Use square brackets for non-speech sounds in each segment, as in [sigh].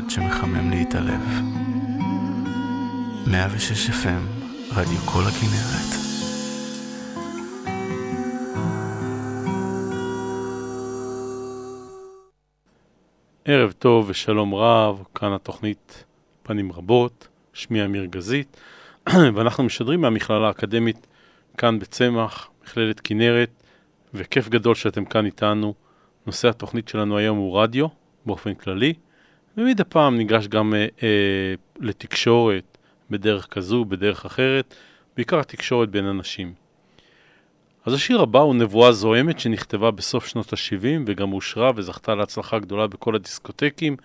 אחד שמחמם להתערב. 106 FM, רדיו כל הכנרת. ערב טוב ושלום רב, כאן התוכנית פנים רבות, שמי אמיר גזית, [clears throat] ואנחנו משדרים מהמכללה האקדמית כאן בצמח, מכללת כנרת, וכיף גדול שאתם כאן איתנו. נושא התוכנית שלנו היום הוא רדיו, באופן כללי, ומדי פעם ניגש גם אה, אה, לתקשורת בדרך כזו, בדרך אחרת, בעיקר התקשורת בין אנשים. אז השיר הבא הוא נבואה זוהמת שנכתבה בסוף שנות ה-70 וגם אושרה וזכתה להצלחה גדולה בכל הדיסקוטקים,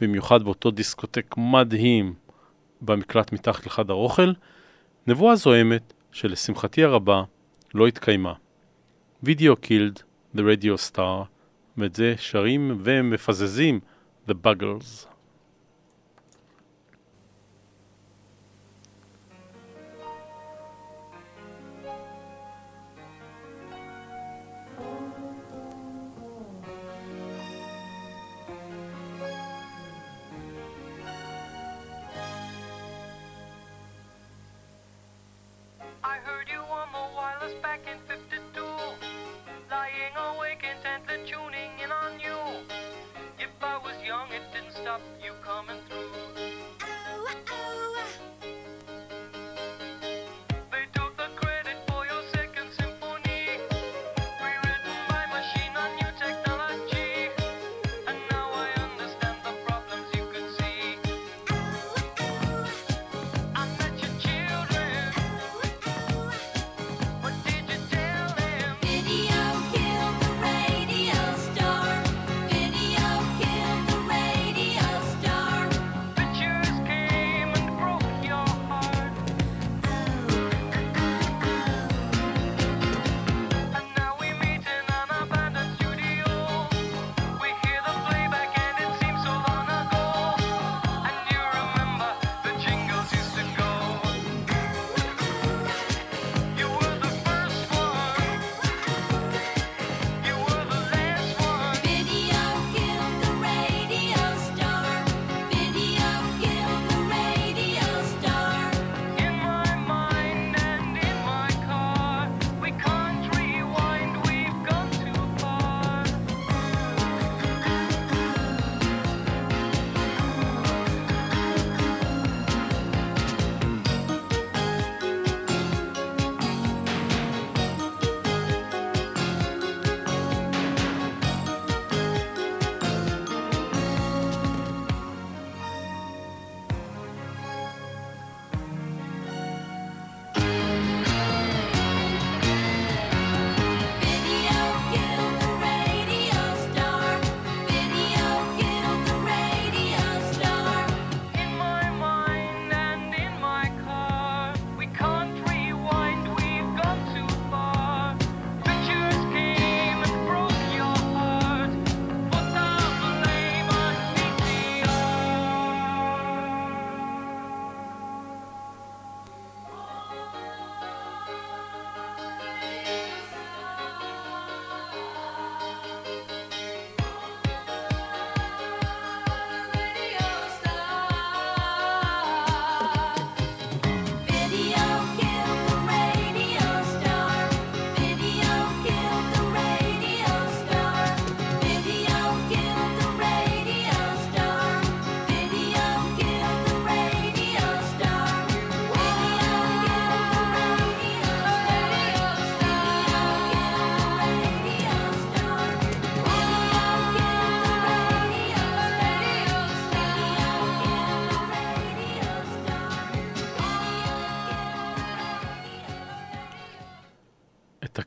במיוחד באותו דיסקוטק מדהים במקלט מתחת לחדר אוכל. נבואה זוהמת שלשמחתי הרבה לא התקיימה. וידאו קילד, The Radio Star, ואת זה שרים ומפזזים The Buggles.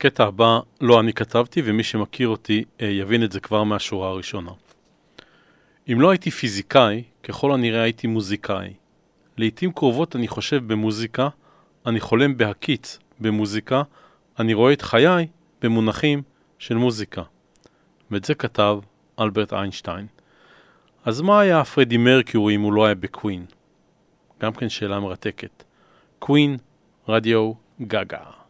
הקטע הבא לא אני כתבתי, ומי שמכיר אותי אה, יבין את זה כבר מהשורה הראשונה. אם לא הייתי פיזיקאי, ככל הנראה הייתי מוזיקאי. לעתים קרובות אני חושב במוזיקה, אני חולם בהקיץ במוזיקה, אני רואה את חיי במונחים של מוזיקה. ואת זה כתב אלברט איינשטיין. אז מה היה פרדי מרקיורי אם הוא לא היה בקווין? גם כן שאלה מרתקת. קווין, רדיו, גגה.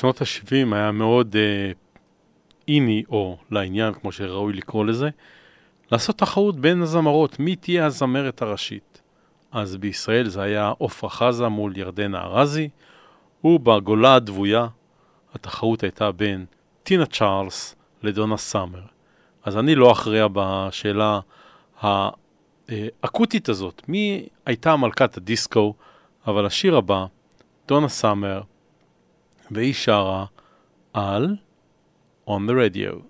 בשנות ה-70 היה מאוד אה, איני או לעניין, כמו שראוי לקרוא לזה, לעשות תחרות בין הזמרות, מי תהיה הזמרת הראשית. אז בישראל זה היה עפרה חזה מול ירדנה ארזי, ובגולה הדבויה התחרות הייתה בין טינה צ'ארלס לדונה סאמר. אז אני לא אכריע בשאלה האקוטית הזאת, מי הייתה מלכת הדיסקו, אבל השיר הבא, דונה סאמר, והיא שרה על On the Radio.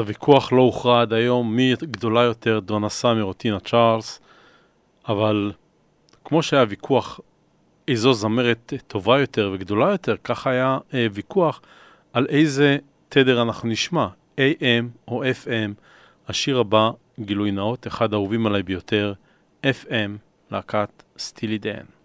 הוויכוח לא הוכרע עד היום מי גדולה יותר, דונה סאמר או טינה צ'ארלס, אבל כמו שהיה ויכוח איזו זמרת טובה יותר וגדולה יותר, כך היה אה, ויכוח על איזה תדר אנחנו נשמע, AM או FM. השיר הבא, גילוי נאות, אחד האהובים עליי ביותר, FM, להקת סטילי דן.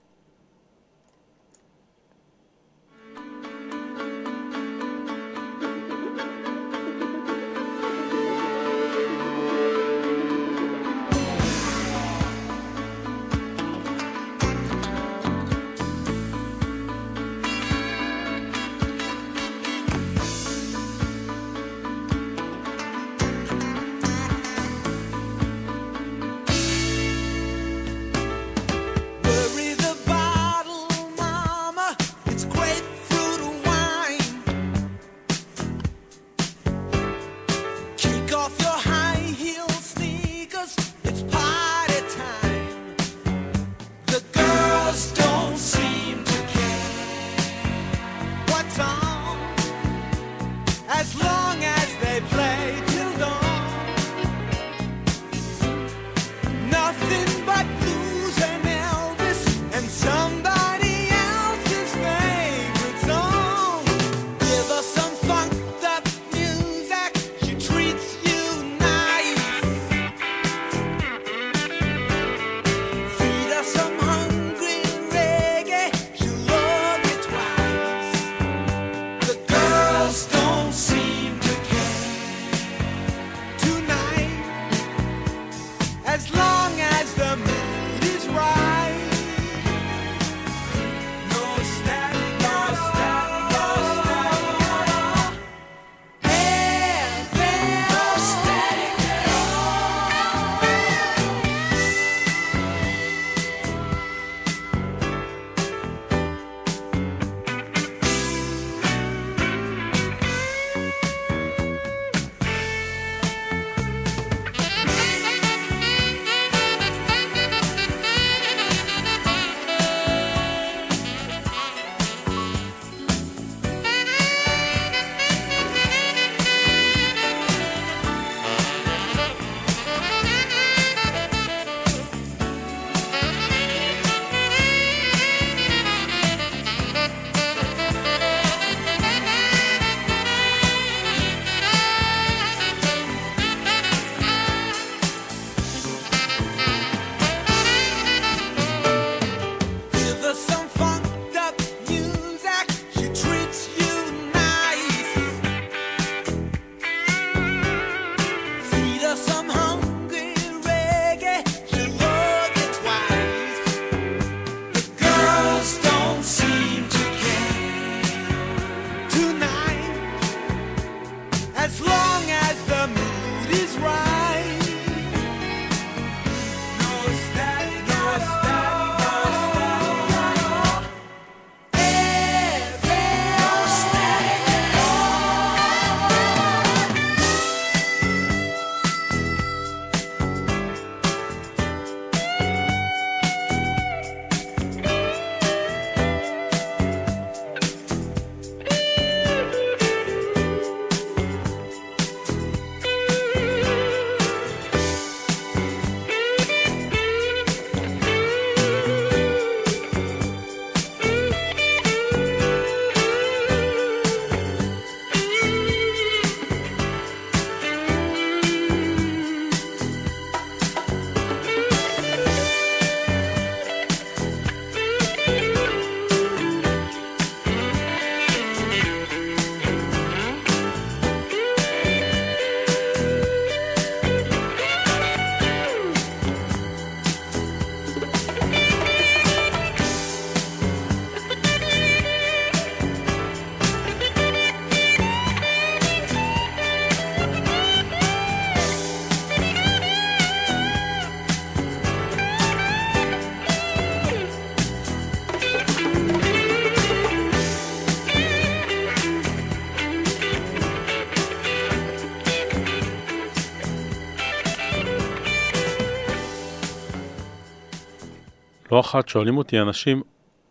לא אחת שואלים אותי אנשים,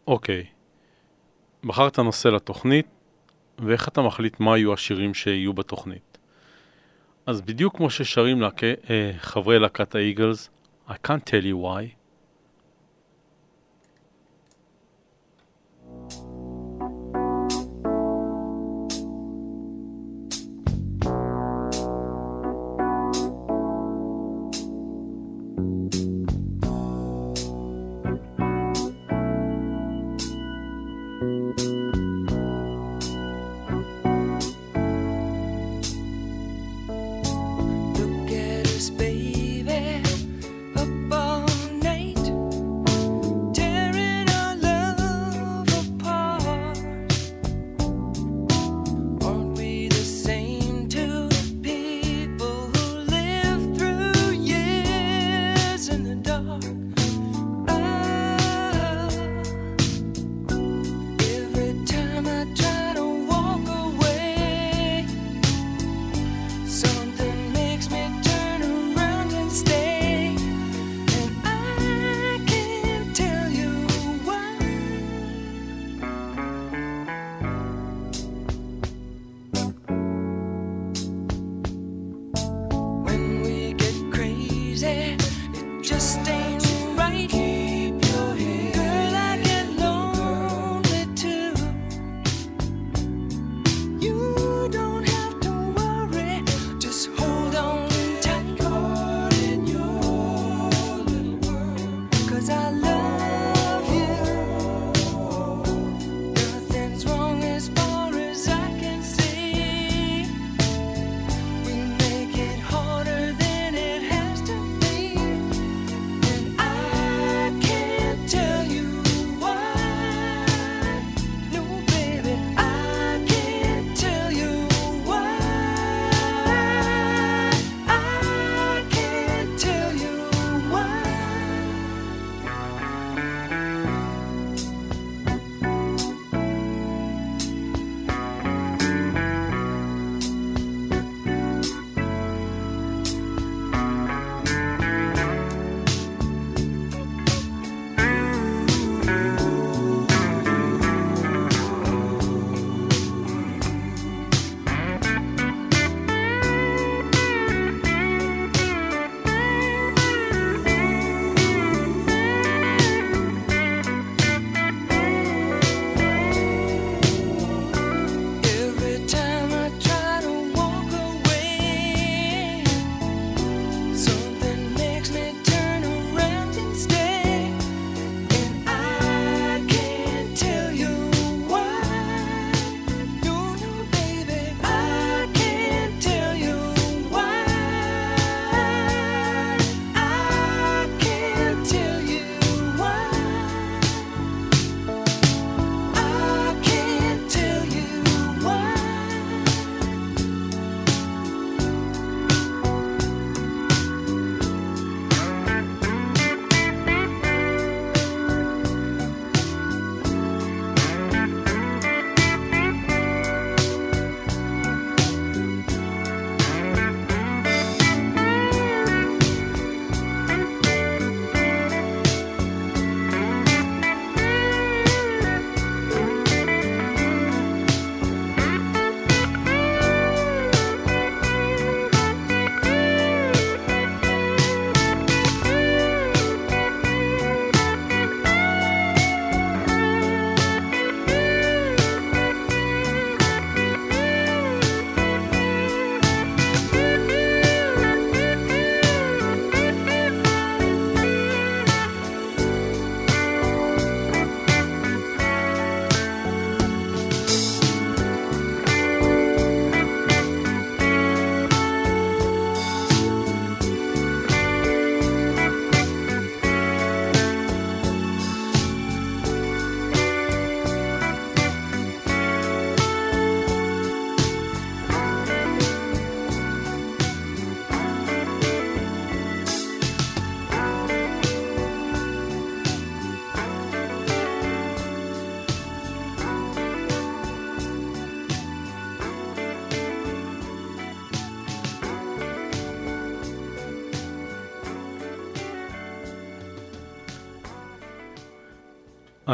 אוקיי, בחרת נושא לתוכנית, ואיך אתה מחליט מה יהיו השירים שיהיו בתוכנית? אז בדיוק כמו ששרים להק... אה, חברי להקת האיגלס, I can't tell you why,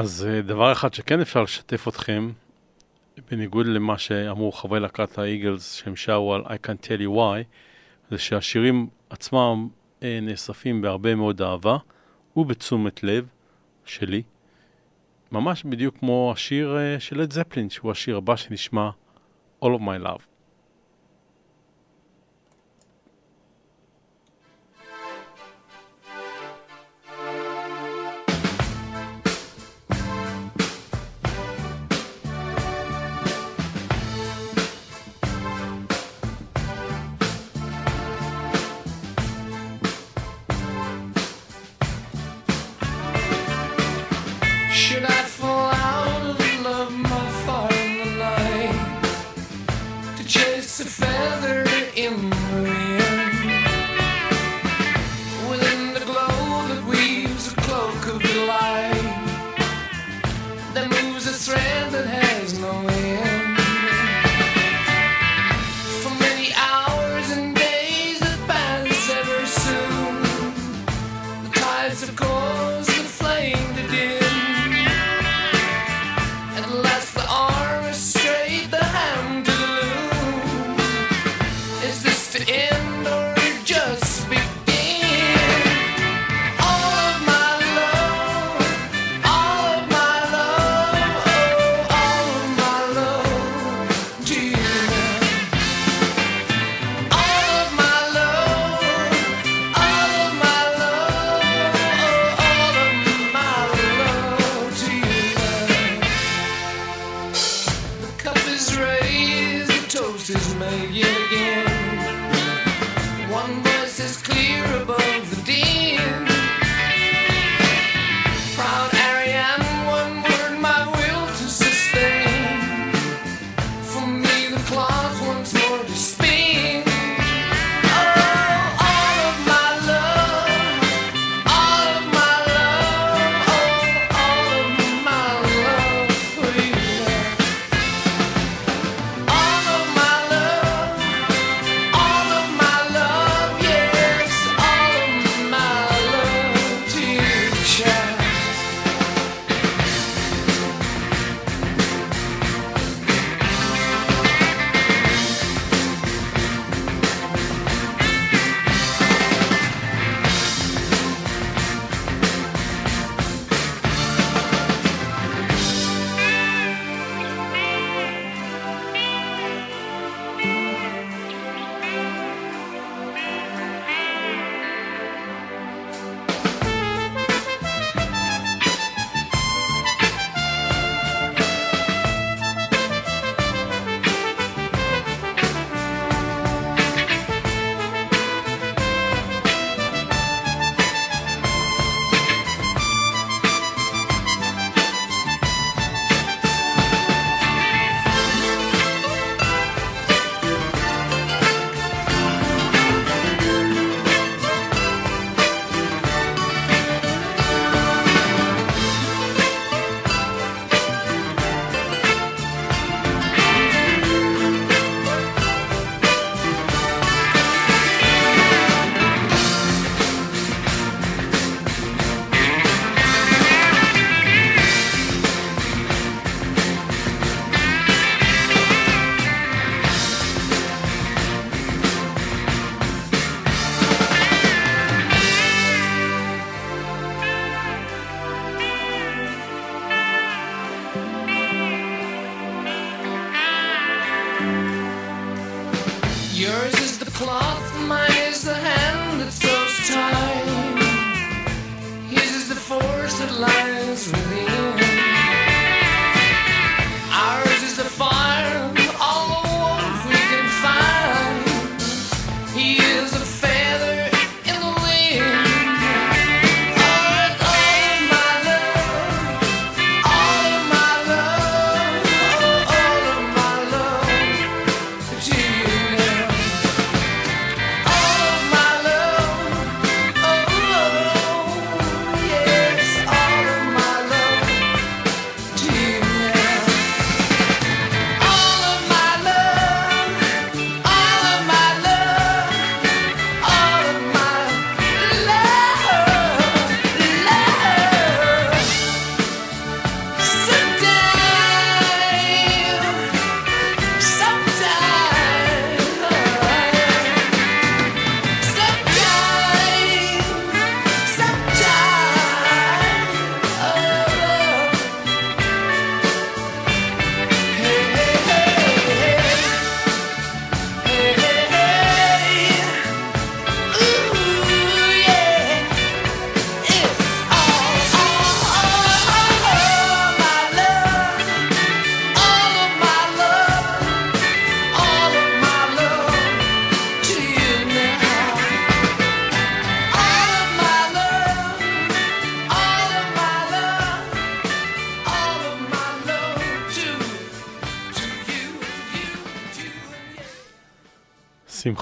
אז אה, דבר אחד שכן אפשר לשתף אתכם, בניגוד למה שאמרו חברי להקת האיגלס שהם שרו על I can't tell you why, זה שהשירים עצמם אה, נאספים בהרבה מאוד אהבה ובתשומת לב שלי, ממש בדיוק כמו השיר אה, של אד זפלין, שהוא השיר הבא שנשמע All of My Love.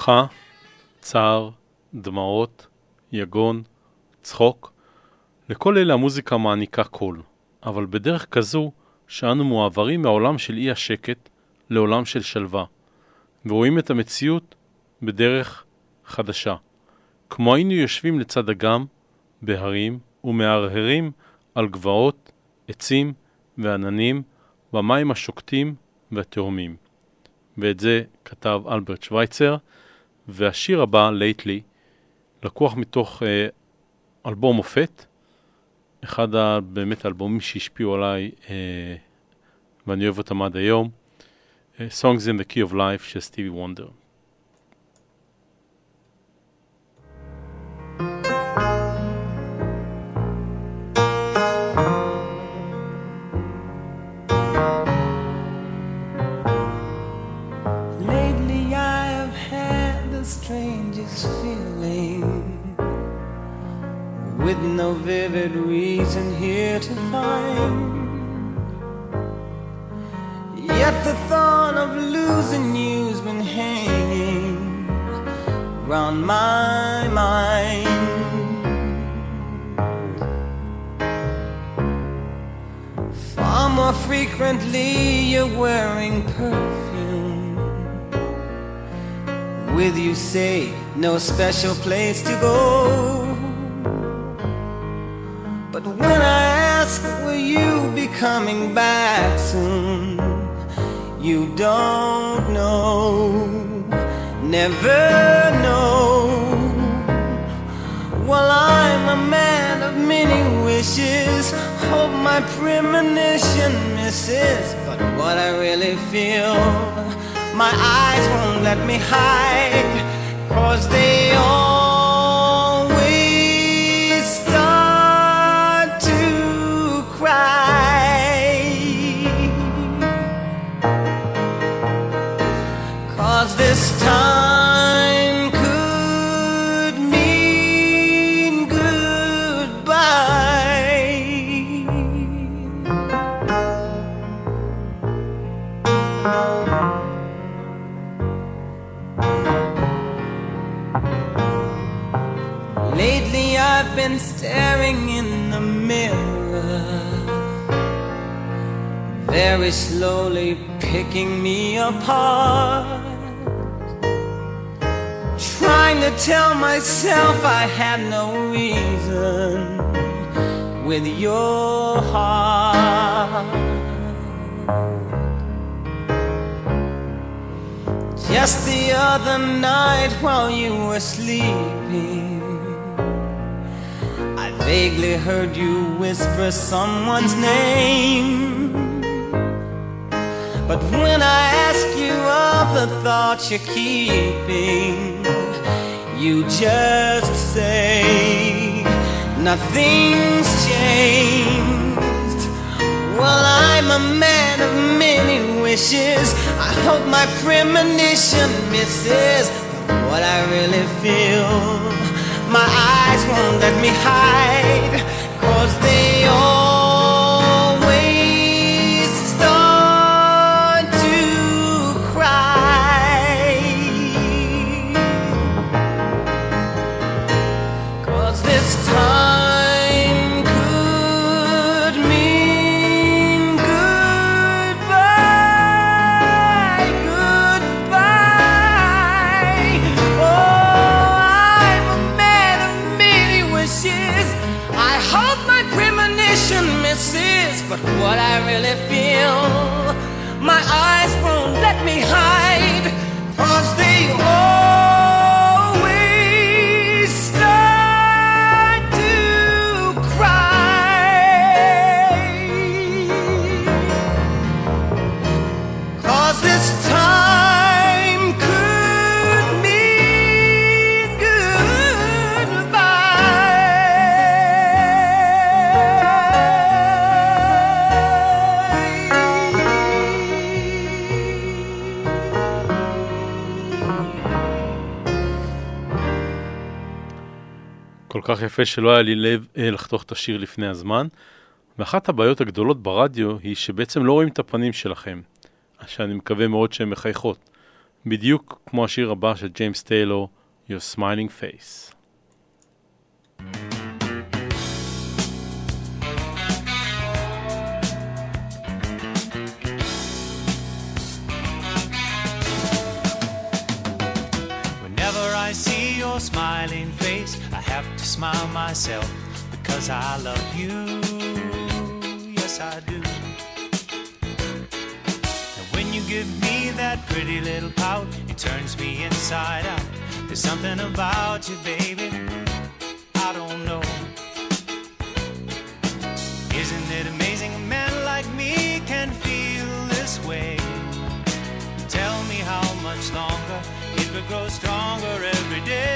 שמחה, צער, דמעות, יגון, צחוק, לכל אלה המוזיקה מעניקה קול, אבל בדרך כזו שאנו מועברים מהעולם של אי השקט לעולם של שלווה, ורואים את המציאות בדרך חדשה. כמו היינו יושבים לצד אגם, בהרים, ומהרהרים על גבעות, עצים ועננים, במים השוקטים והתאומים. ואת זה כתב אלברט שווייצר, והשיר הבא, Lately, לקוח מתוך אה, אלבום מופת, אחד ה- באמת האלבומים שהשפיעו עליי, אה, ואני אוהב אותם עד היום, אה, Songs in the Key of Life של סטיבי וונדר. Strangest feeling. With no vivid reason here to find. Yet the thought of losing you's been hanging round my mind. Far more frequently you're wearing perfume with you say no special place to go. But when I ask, will you be coming back soon? You don't know, never know. Well, I'm a man of many wishes. Hope my premonition misses. But what I really feel, my eyes won't let me hide. Cause they always staring in the mirror very slowly picking me apart. Trying to tell myself I had no reason with your heart. Just the other night while you were sleeping, vaguely heard you whisper someone's name. But when I ask you of the thoughts you're keeping, you just say nothing's changed. Well, I'm a man of many wishes. I hope my premonition misses what I really feel. My eyes won't let me hide, cause they always כל כך יפה שלא היה לי לב אה, לחתוך את השיר לפני הזמן. ואחת הבעיות הגדולות ברדיו היא שבעצם לא רואים את הפנים שלכם, שאני מקווה מאוד שהן מחייכות. בדיוק כמו השיר הבא של ג'יימס טיילור, Your Smiling Face. Smiling face, I have to smile myself because I love you. Yes, I do. And when you give me that pretty little pout, it turns me inside out. There's something about you, baby, I don't know. Isn't it amazing a man like me can feel this way? Tell me how much longer could grow stronger every day.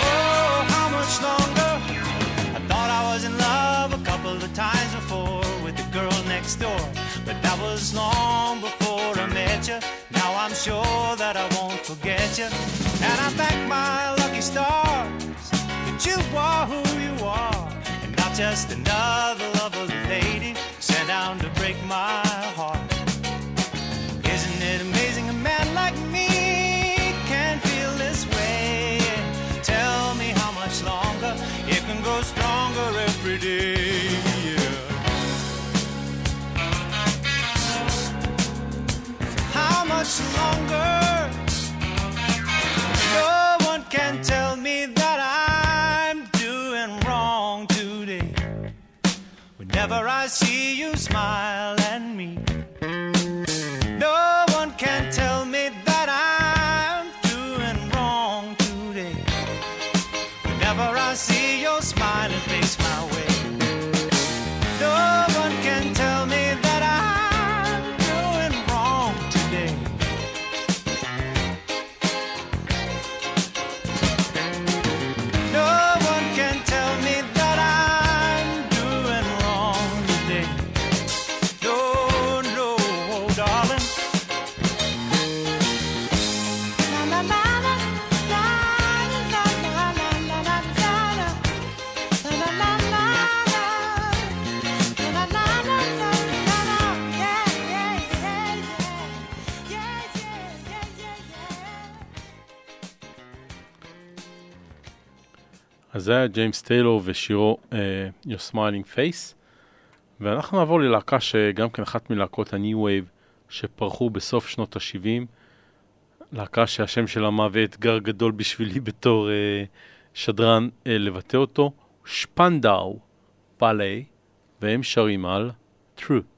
Oh, how much longer? I thought I was in love a couple of times before with the girl next door, but that was long before I met you. Now I'm sure that I won't forget you, and I thank my lucky stars that you are who you are, and not just another lovely lady sent down to break my heart. Much longer? זה היה ג'יימס טיילור ושירו uh, Your Smiling Face. ואנחנו נעבור ללהקה שגם כן אחת מלהקות ה-New Wave שפרחו בסוף שנות ה-70. להקה שהשם שלה מהווה אתגר גדול בשבילי בתור uh, שדרן uh, לבטא אותו. שפנדאו פאלי, והם שרים על True.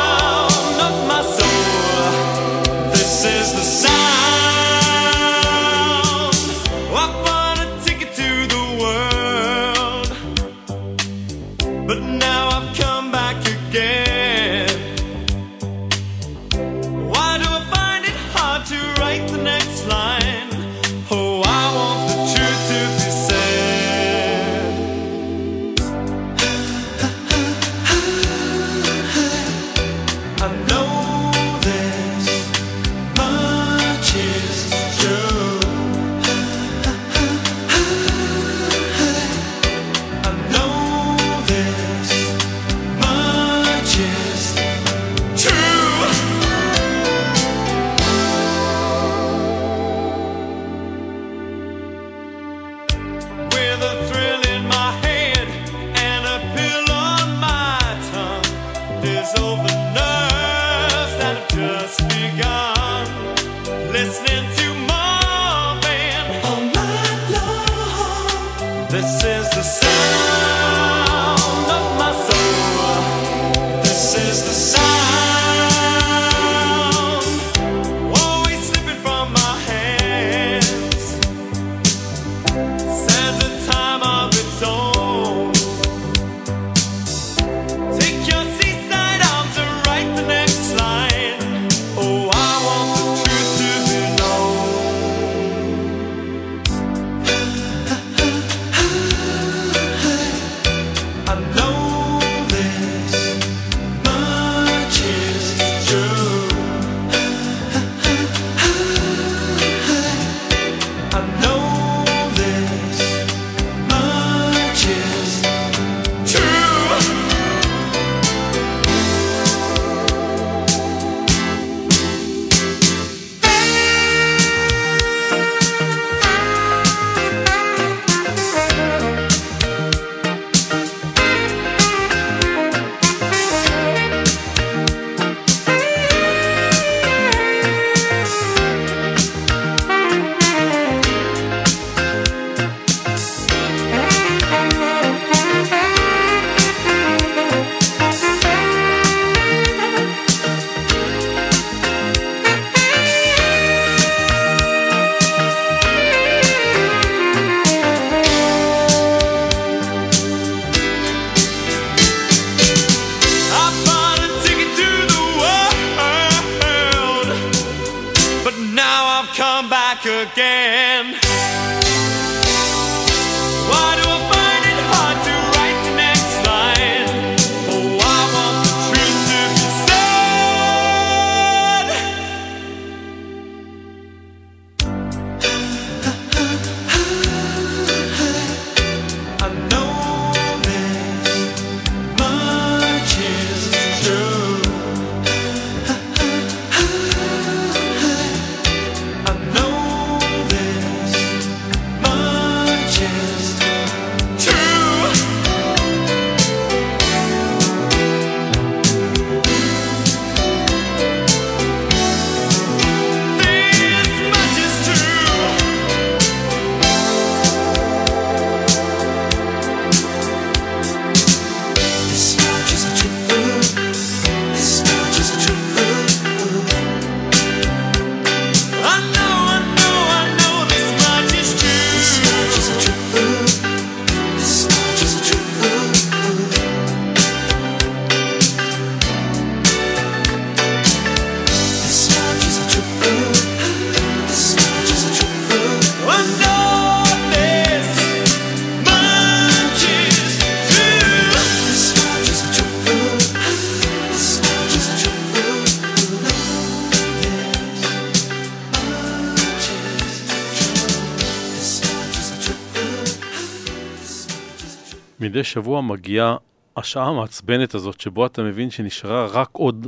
שבוע מגיעה השעה המעצבנת הזאת, שבו אתה מבין שנשארה רק עוד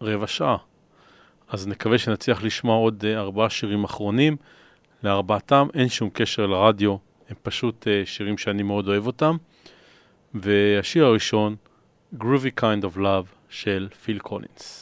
רבע שעה. אז נקווה שנצליח לשמוע עוד uh, ארבעה שירים אחרונים. לארבעתם אין שום קשר לרדיו, הם פשוט uh, שירים שאני מאוד אוהב אותם. והשיר הראשון, Groovy Kind of Love של פיל קולינס.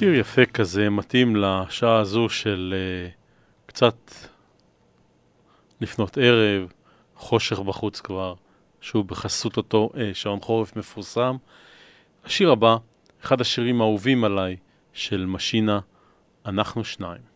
שיר יפה כזה, מתאים לשעה הזו של uh, קצת לפנות ערב, חושך בחוץ כבר, שהוא בחסות אותו uh, שעון חורף מפורסם. השיר הבא, אחד השירים האהובים עליי של משינה, אנחנו שניים.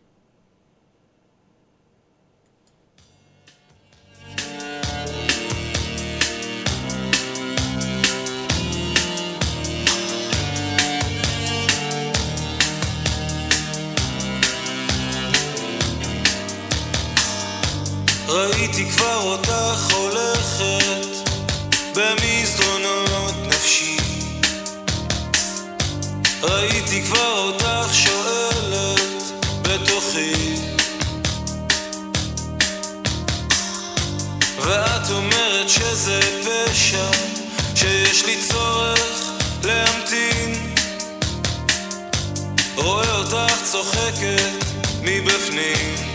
ראיתי כבר אותך הולכת במסדרונות נפשי. ראיתי כבר אותך שואלת בתוכי. ואת אומרת שזה פשע שיש לי צורך להמתין. רואה אותך צוחקת מבפנים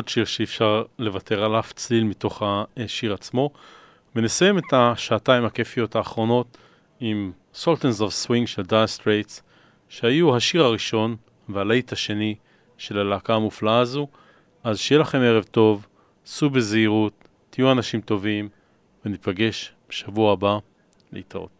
עוד שיר שאי אפשר לוותר על אף צליל מתוך השיר עצמו. ונסיים את השעתיים הכיפיות האחרונות עם Sultans of Swing של Dire Straits, שהיו השיר הראשון והלהיט השני של הלהקה המופלאה הזו. אז שיהיה לכם ערב טוב, סעו בזהירות, תהיו אנשים טובים, וניפגש בשבוע הבא. להתראות.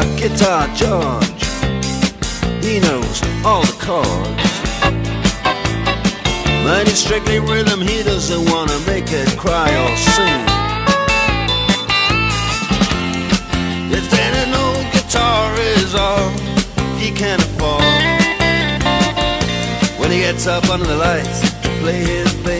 Check out Guitar George. He knows all the chords. But it's strictly rhythm, he doesn't wanna make it cry or sing. If then an old guitar is all he can afford When he gets up under the lights to play his thing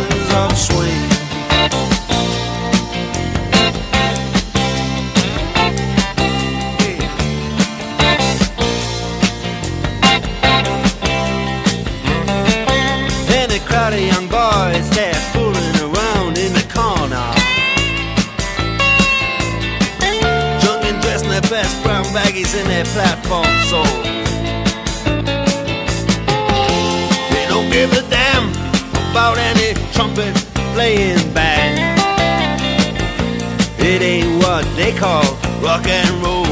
rock and roll.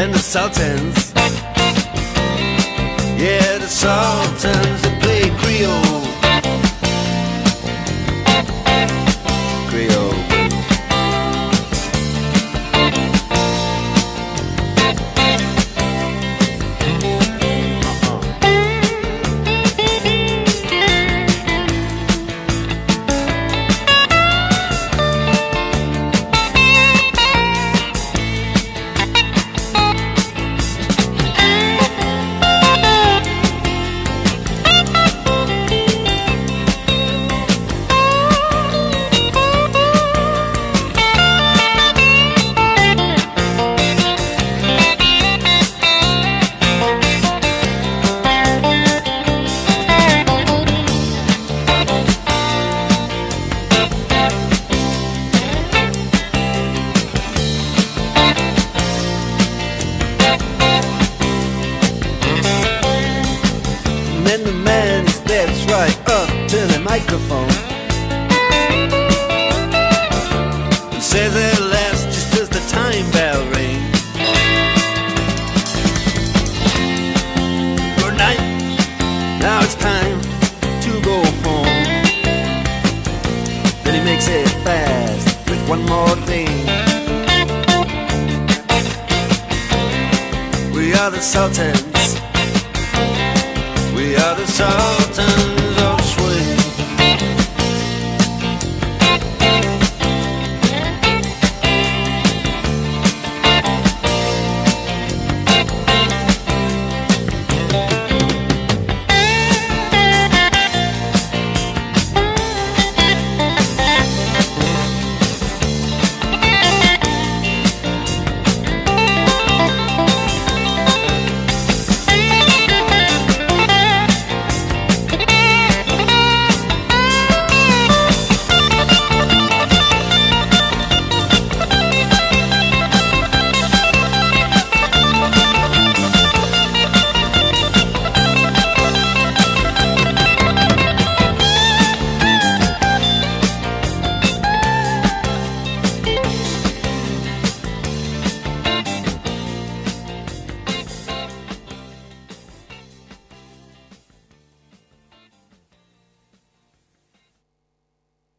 And the Sultans